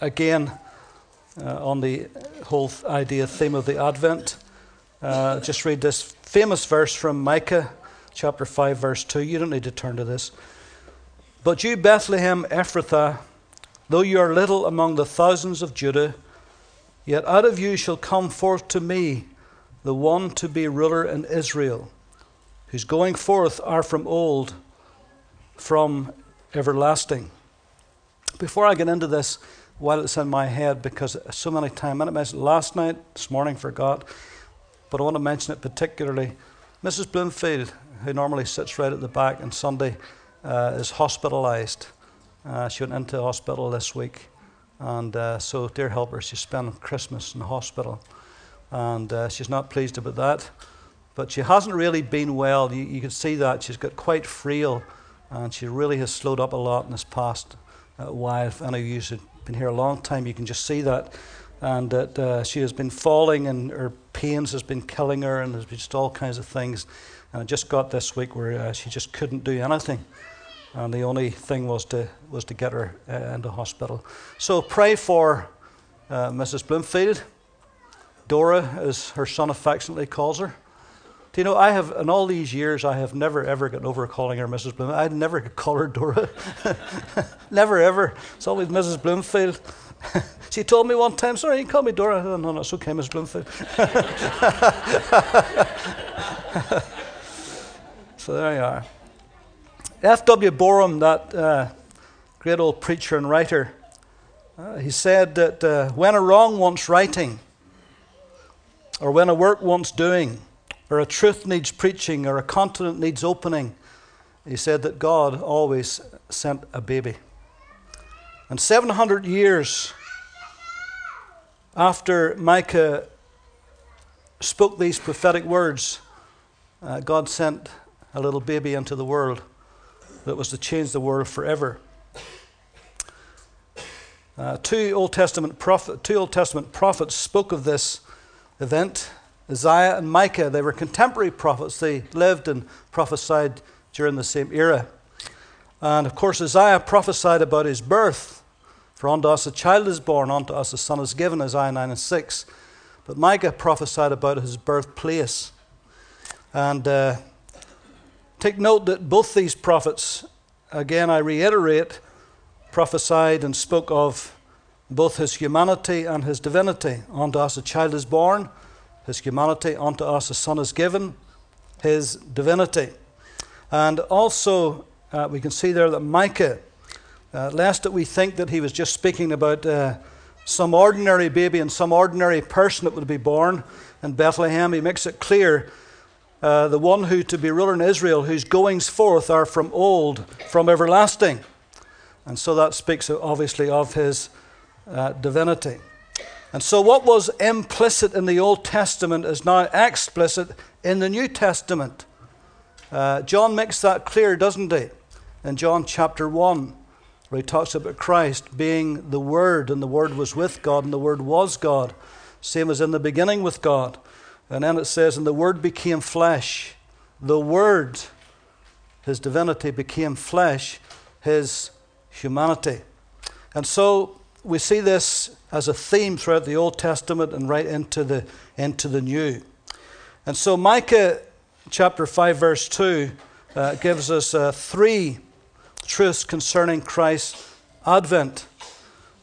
again uh, on the whole idea, theme of the Advent. Uh, just read this famous verse from Micah chapter 5, verse 2. You don't need to turn to this. But you, Bethlehem Ephrathah, though you are little among the thousands of Judah, yet out of you shall come forth to me the one to be ruler in Israel, whose going forth are from old, from everlasting. Before I get into this, while it's in my head, because so many times, I mentioned last night, this morning, forgot, but I want to mention it particularly. Mrs. Bloomfield, who normally sits right at the back on Sunday, uh, is hospitalized. Uh, she went into hospital this week. And uh, so, dear helper, she spent Christmas in the hospital. And uh, she's not pleased about that. But she hasn't really been well. You, you can see that. She's got quite frail. And she really has slowed up a lot in this past uh, while. If any of you have been here a long time, you can just see that. And that uh, she has been falling, and her pains has been killing her, and there's been just all kinds of things. And I just got this week where uh, she just couldn't do anything. And the only thing was to, was to get her uh, into hospital. So pray for uh, Mrs. Bloomfield. Dora, as her son affectionately calls her. Do you know, I have, in all these years, I have never ever gotten over calling her Mrs. Bloomfield. I'd never call her Dora. never ever. It's always Mrs. Bloomfield. she told me one time, sorry, you can call me Dora. Oh, no, no, it's okay, Miss Bloomfield. So there you are. F.W. Boreham, that uh, great old preacher and writer, uh, he said that uh, when a wrong wants righting, or when a work wants doing, or a truth needs preaching, or a continent needs opening, he said that God always sent a baby. And 700 years after Micah spoke these prophetic words, uh, God sent a little baby into the world that was to change the world forever. Uh, two Old Testament prophet, two Old Testament prophets spoke of this event. Isaiah and Micah, they were contemporary prophets. They lived and prophesied during the same era. And of course, Isaiah prophesied about his birth. For unto us a child is born, unto us a son is given, Isaiah 9 and 6. But Micah prophesied about his birthplace. And uh, Take note that both these prophets, again, I reiterate, prophesied and spoke of both his humanity and his divinity. Unto us a child is born, his humanity, unto us a son is given, his divinity. And also, uh, we can see there that Micah, uh, lest that we think that he was just speaking about uh, some ordinary baby and some ordinary person that would be born in Bethlehem, he makes it clear uh, the one who to be ruler in Israel, whose goings forth are from old, from everlasting. And so that speaks obviously of his uh, divinity. And so, what was implicit in the Old Testament is now explicit in the New Testament. Uh, John makes that clear, doesn't he? In John chapter 1, where he talks about Christ being the Word, and the Word was with God, and the Word was God, same as in the beginning with God. And then it says, And the Word became flesh. The Word, His divinity, became flesh, His humanity. And so we see this as a theme throughout the Old Testament and right into the, into the New. And so Micah chapter 5, verse 2 uh, gives us uh, three truths concerning Christ's advent.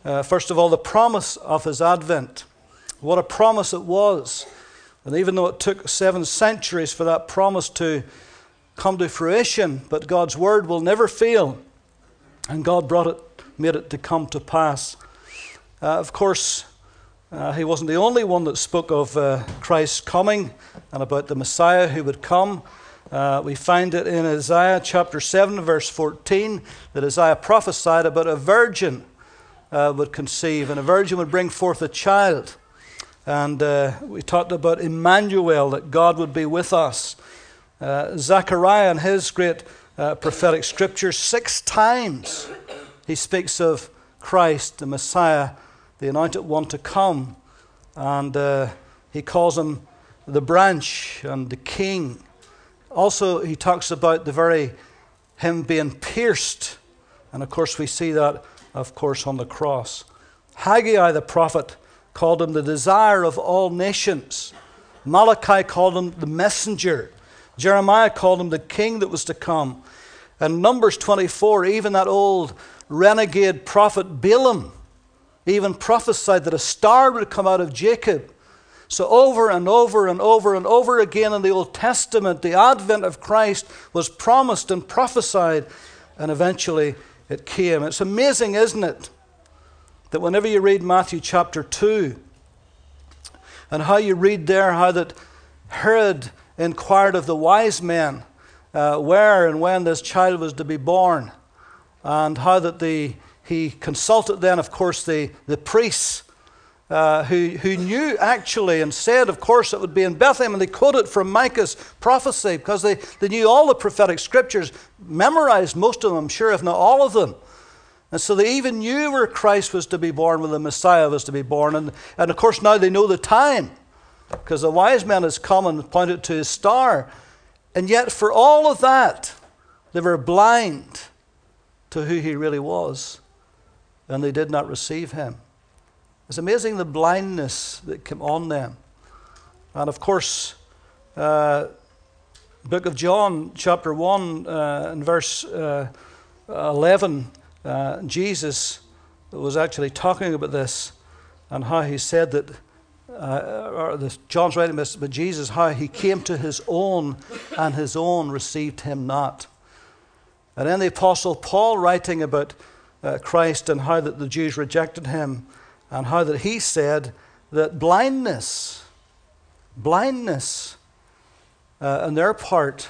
Uh, first of all, the promise of his advent. What a promise it was. And even though it took seven centuries for that promise to come to fruition, but God's word will never fail. And God brought it, made it to come to pass. Uh, of course, uh, he wasn't the only one that spoke of uh, Christ's coming and about the Messiah who would come. Uh, we find it in Isaiah chapter 7, verse 14, that Isaiah prophesied about a virgin uh, would conceive, and a virgin would bring forth a child. And uh, we talked about Emmanuel, that God would be with us. Uh, Zechariah, in his great prophetic scripture, six times he speaks of Christ, the Messiah, the anointed one to come. And uh, he calls him the branch and the king. Also, he talks about the very him being pierced. And of course, we see that, of course, on the cross. Haggai the prophet called him the desire of all nations. Malachi called him the messenger. Jeremiah called him the king that was to come. And Numbers 24, even that old renegade prophet Balaam, even prophesied that a star would come out of Jacob. So, over and over and over and over again in the Old Testament, the advent of Christ was promised and prophesied, and eventually it came. It's amazing, isn't it, that whenever you read Matthew chapter 2, and how you read there how that Herod inquired of the wise men uh, where and when this child was to be born, and how that the, he consulted then, of course, the, the priests. Uh, who, who knew actually and said, of course, it would be in Bethlehem, and they quoted from Micah's prophecy because they, they knew all the prophetic scriptures, memorized most of them, sure, if not all of them. And so they even knew where Christ was to be born, where the Messiah was to be born. And, and of course, now they know the time because the wise men has come and pointed to his star. And yet, for all of that, they were blind to who he really was, and they did not receive him. It's amazing the blindness that came on them. And of course, uh, book of John, chapter 1, uh, and verse uh, 11, uh, Jesus was actually talking about this and how he said that uh, or the, John's writing this, but Jesus, how he came to his own, and his own received him not. And then the Apostle Paul writing about uh, Christ and how that the Jews rejected him, and how that he said that blindness, blindness uh, on their part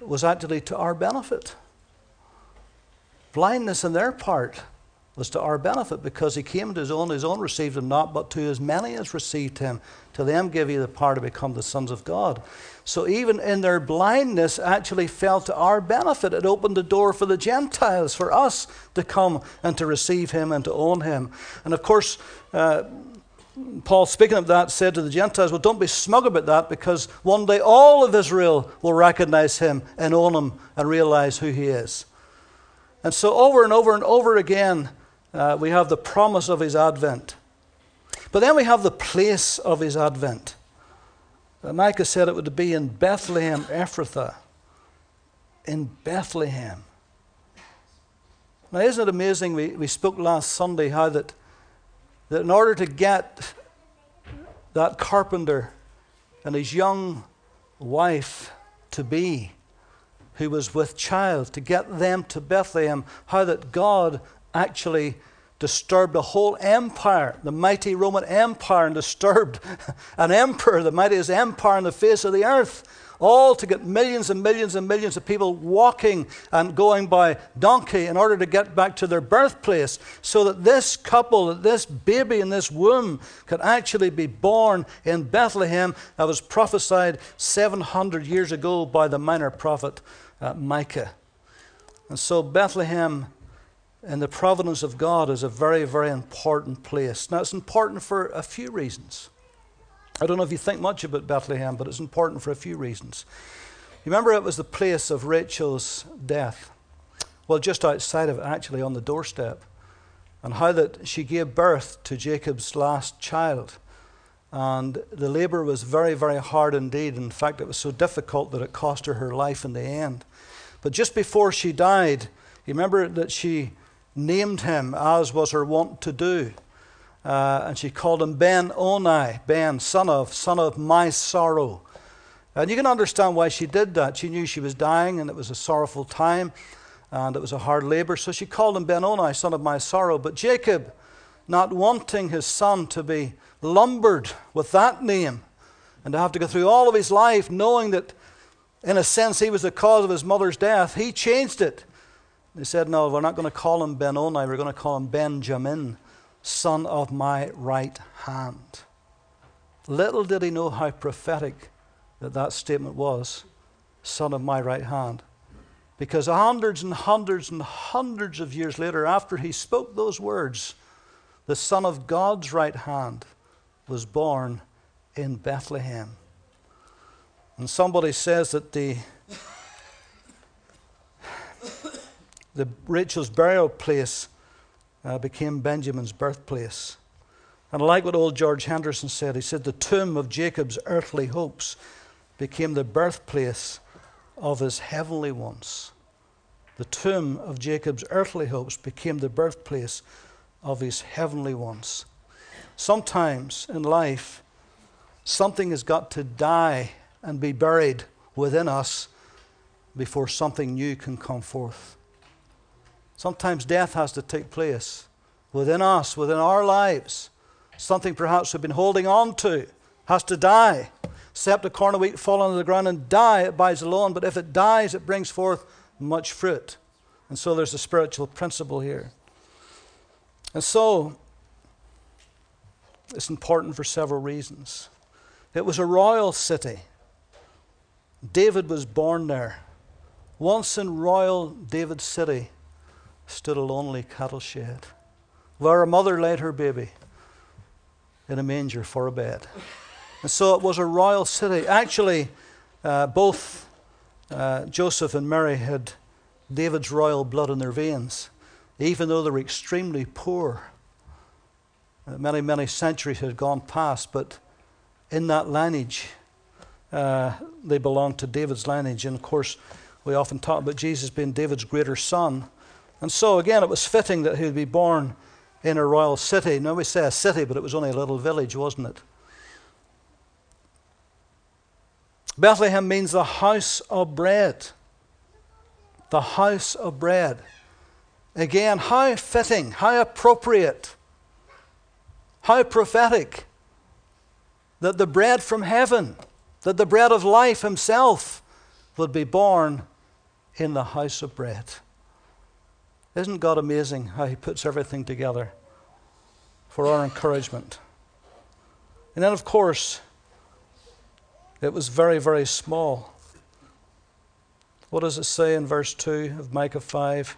was actually to our benefit. Blindness on their part was to our benefit because he came to his own, his own received him not, but to as many as received him, to them give he the power to become the sons of God. So even in their blindness, actually fell to our benefit. It opened the door for the Gentiles, for us to come and to receive him and to own him. And of course, uh, Paul, speaking of that, said to the Gentiles, Well, don't be smug about that because one day all of Israel will recognize him and own him and realize who he is. And so, over and over and over again, uh, we have the promise of his advent. But then we have the place of his advent. Uh, Micah said it would be in Bethlehem, Ephrathah. In Bethlehem. Now, isn't it amazing? We, we spoke last Sunday how that, that in order to get that carpenter and his young wife to be, who was with child, to get them to Bethlehem, how that God actually disturbed a whole empire, the mighty Roman Empire, and disturbed an emperor, the mightiest empire on the face of the earth, all to get millions and millions and millions of people walking and going by donkey in order to get back to their birthplace, so that this couple, that this baby in this womb, could actually be born in Bethlehem that was prophesied 700 years ago by the minor prophet uh, Micah. And so Bethlehem and the providence of God is a very, very important place. Now, it's important for a few reasons. I don't know if you think much about Bethlehem, but it's important for a few reasons. You remember it was the place of Rachel's death? Well, just outside of it, actually, on the doorstep. And how that she gave birth to Jacob's last child. And the labor was very, very hard indeed. In fact, it was so difficult that it cost her her life in the end. But just before she died, you remember that she named him as was her wont to do. Uh, and she called him Ben Oni, Ben, son of, son of my sorrow. And you can understand why she did that. She knew she was dying and it was a sorrowful time and it was a hard labor. So she called him Ben Oni, son of my sorrow. But Jacob, not wanting his son to be lumbered with that name and to have to go through all of his life knowing that, in a sense, he was the cause of his mother's death, he changed it they said, No, we're not going to call him Benoni, we're going to call him Benjamin, son of my right hand. Little did he know how prophetic that that statement was, son of my right hand. Because hundreds and hundreds and hundreds of years later, after he spoke those words, the son of God's right hand was born in Bethlehem. And somebody says that the the Rachel's burial place uh, became Benjamin's birthplace. And like what old George Henderson said. He said, The tomb of Jacob's earthly hopes became the birthplace of his heavenly ones. The tomb of Jacob's earthly hopes became the birthplace of his heavenly ones. Sometimes in life, something has got to die and be buried within us before something new can come forth. Sometimes death has to take place within us, within our lives. Something perhaps we've been holding on to has to die. Except a corn of wheat fall on the ground and die, it bides alone. But if it dies, it brings forth much fruit. And so there's a spiritual principle here. And so it's important for several reasons. It was a royal city. David was born there. Once in royal David City, stood a lonely cattle shed where a mother laid her baby in a manger for a bed. And so it was a royal city. Actually, uh, both uh, Joseph and Mary had David's royal blood in their veins, even though they were extremely poor. Uh, many, many centuries had gone past, but in that lineage, uh, they belonged to David's lineage. And of course, we often talk about Jesus being David's greater son. And so, again, it was fitting that he would be born in a royal city. Now, we say a city, but it was only a little village, wasn't it? Bethlehem means the house of bread. The house of bread. Again, how fitting, how appropriate, how prophetic that the bread from heaven, that the bread of life himself would be born in the house of bread. Isn't God amazing how He puts everything together for our encouragement? And then, of course, it was very, very small. What does it say in verse 2 of Micah 5?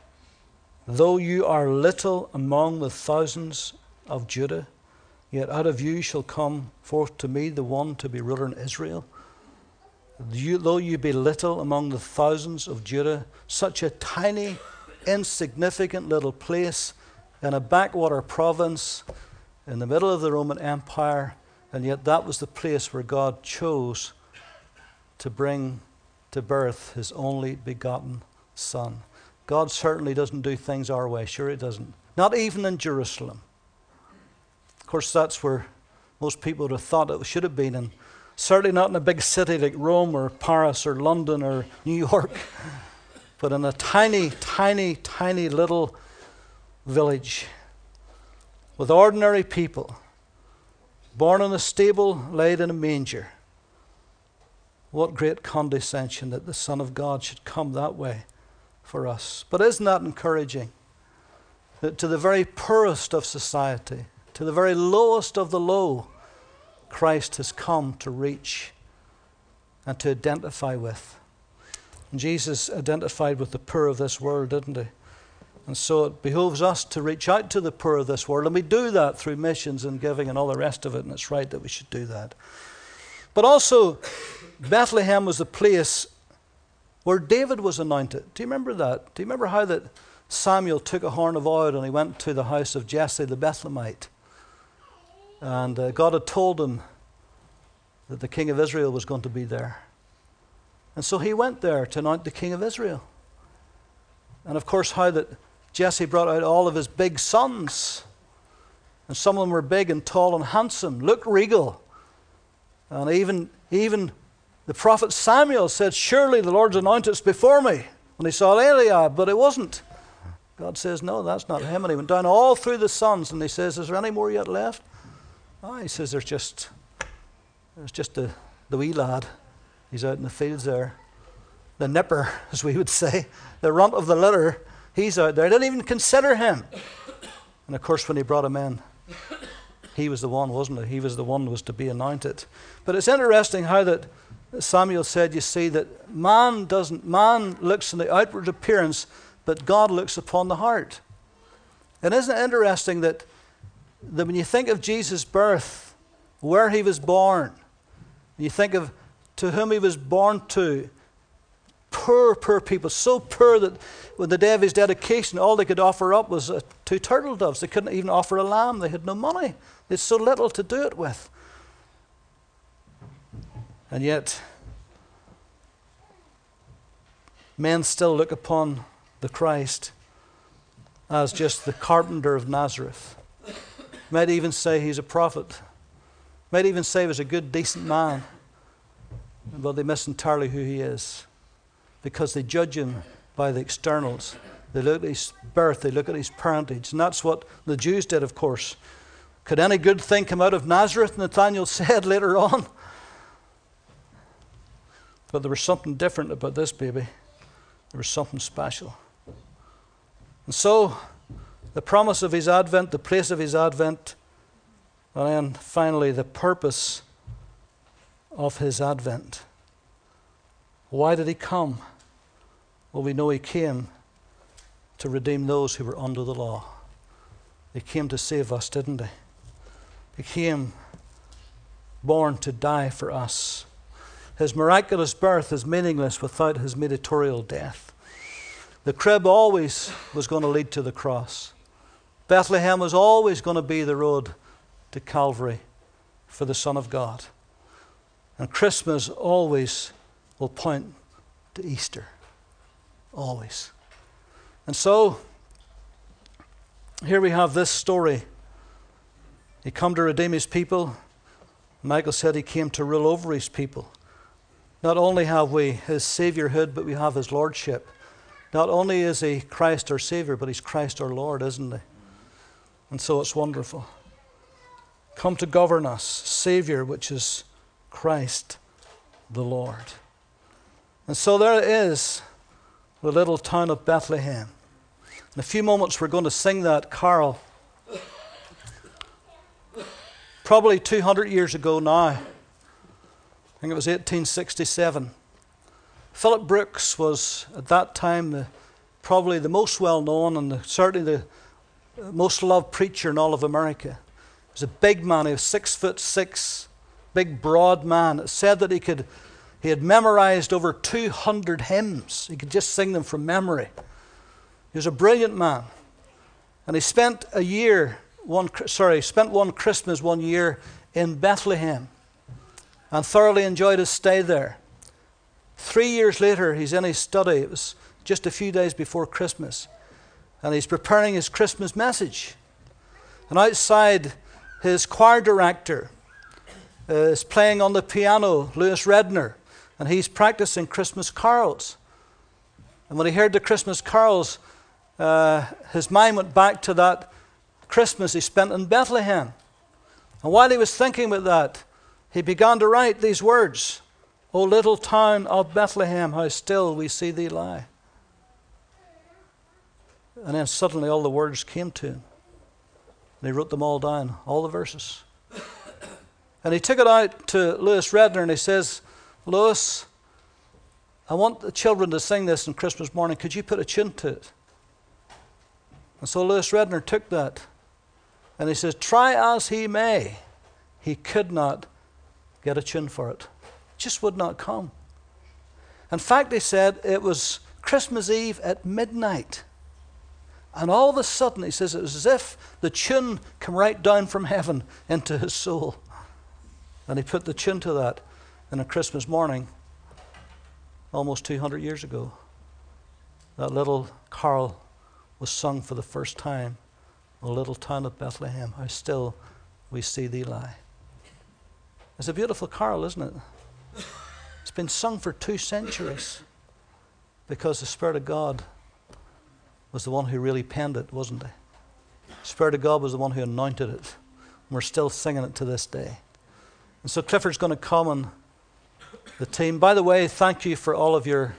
Though you are little among the thousands of Judah, yet out of you shall come forth to me the one to be ruler in Israel. You, though you be little among the thousands of Judah, such a tiny insignificant little place in a backwater province in the middle of the Roman Empire, and yet that was the place where God chose to bring to birth his only begotten Son. God certainly doesn't do things our way, sure, He doesn't. Not even in Jerusalem. Of course, that's where most people would have thought it should have been, and certainly not in a big city like Rome or Paris or London or New York. but in a tiny, tiny, tiny little village with ordinary people, born in a stable, laid in a manger. What great condescension that the Son of God should come that way for us. But isn't that encouraging? That to the very poorest of society, to the very lowest of the low, Christ has come to reach and to identify with. Jesus identified with the poor of this world, didn't he? And so it behoves us to reach out to the poor of this world. And we do that through missions and giving and all the rest of it. And it's right that we should do that. But also, Bethlehem was the place where David was anointed. Do you remember that? Do you remember how that Samuel took a horn of oil and he went to the house of Jesse the Bethlehemite? And uh, God had told him that the king of Israel was going to be there. And so he went there to anoint the king of Israel. And of course, how that Jesse brought out all of his big sons. And some of them were big and tall and handsome, looked regal. And even, even the prophet Samuel said, Surely the Lord's anointed is before me. When he saw Eliab, but it wasn't. God says, No, that's not him. And he went down all through the sons and he says, Is there any more yet left? Oh, he says, There's just, there's just the, the wee lad. He's out in the fields there. The nipper, as we would say, the runt of the litter, he's out there. They didn't even consider him. And of course, when he brought him in, he was the one, wasn't he? He was the one who was to be anointed. But it's interesting how that Samuel said, you see, that man doesn't, man looks on the outward appearance, but God looks upon the heart. And isn't it interesting that, that when you think of Jesus' birth, where he was born, you think of to whom he was born to, Poor, poor people, so poor that when the day of his dedication, all they could offer up was uh, two turtle doves. They couldn't even offer a lamb. They had no money. They had so little to do it with. And yet, men still look upon the Christ as just the carpenter of Nazareth. Might even say he's a prophet. Might even say he was a good, decent man. But they miss entirely who he is because they judge him by the externals. They look at his birth, they look at his parentage. And that's what the Jews did, of course. Could any good thing come out of Nazareth? Nathaniel said later on. But there was something different about this baby. There was something special. And so, the promise of his advent, the place of his advent, and then finally the purpose of his advent. Why did he come? Well, we know he came to redeem those who were under the law. He came to save us, didn't he? He came born to die for us. His miraculous birth is meaningless without his mediatorial death. The crib always was going to lead to the cross. Bethlehem was always going to be the road to Calvary for the Son of God. And Christmas always will point to Easter. Always. And so, here we have this story. He come to redeem his people. Michael said he came to rule over his people. Not only have we his saviorhood, but we have his lordship. Not only is he Christ our Savior, but he's Christ our Lord, isn't he? And so it's wonderful. Come to govern us, Savior, which is Christ the Lord. And so there is, the little town of Bethlehem. In a few moments, we're going to sing that carol. Probably 200 years ago now. I think it was 1867. Philip Brooks was at that time the, probably the most well known and the, certainly the most loved preacher in all of America. He was a big man, he was six foot six, big broad man. It said that he could he had memorized over 200 hymns. He could just sing them from memory. He was a brilliant man. And he spent a year, one, sorry, spent one Christmas one year in Bethlehem and thoroughly enjoyed his stay there. Three years later, he's in his study. It was just a few days before Christmas. And he's preparing his Christmas message. And outside, his choir director is playing on the piano, Lewis Redner and he's practicing Christmas carols. And when he heard the Christmas carols, uh, his mind went back to that Christmas he spent in Bethlehem. And while he was thinking about that, he began to write these words O little town of Bethlehem, how still we see thee lie. And then suddenly all the words came to him. And he wrote them all down, all the verses. And he took it out to Lewis Redner and he says, Louis, I want the children to sing this on Christmas morning. Could you put a tune to it? And so Lewis Redner took that and he says, Try as he may, he could not get a tune for it. it just would not come. In fact, he said it was Christmas Eve at midnight. And all of a sudden, he says, it was as if the tune came right down from heaven into his soul. And he put the tune to that in a Christmas morning almost 200 years ago. That little carol was sung for the first time in the little town of Bethlehem. How still we see thee lie. It's a beautiful carol, isn't it? It's been sung for two centuries because the Spirit of God was the one who really penned it, wasn't he? The Spirit of God was the one who anointed it. And we're still singing it to this day. And so Clifford's going to come and the team. By the way, thank you for all of your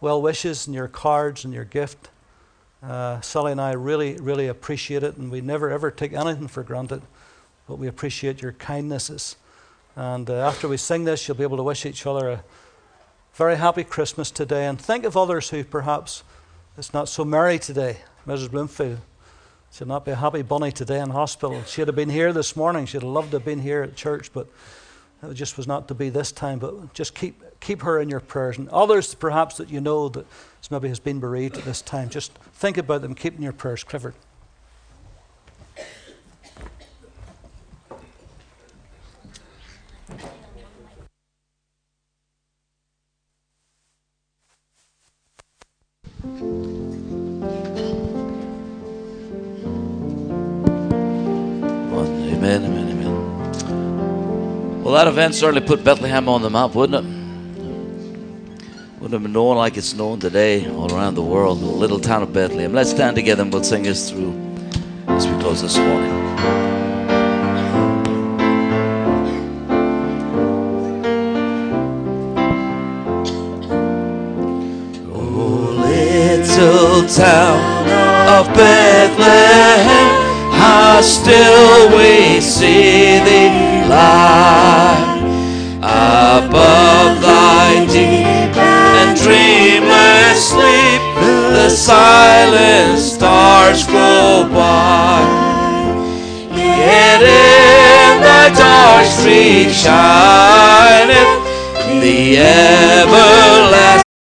well wishes and your cards and your gift. Uh, Sally and I really, really appreciate it, and we never ever take anything for granted, but we appreciate your kindnesses. And uh, after we sing this, you'll be able to wish each other a very happy Christmas today, and think of others who perhaps it's not so merry today. Mrs. Bloomfield, she'll not be a happy bunny today in hospital. She'd have been here this morning. She'd have loved to have been here at church, but it just was not to be this time, but just keep, keep her in your prayers. And others, perhaps, that you know that maybe has been bereaved at this time, just think about them, keep in your prayers. Clifford. Event certainly put Bethlehem on the map, wouldn't it? Wouldn't have been known like it's known today all around the world, the little town of Bethlehem. Let's stand together and we'll sing this through as we close this morning. Oh, little town of Bethlehem how still we see thee lie deep and dreamless sleep. The silent stars go by. Yet in the dark street shineth the ever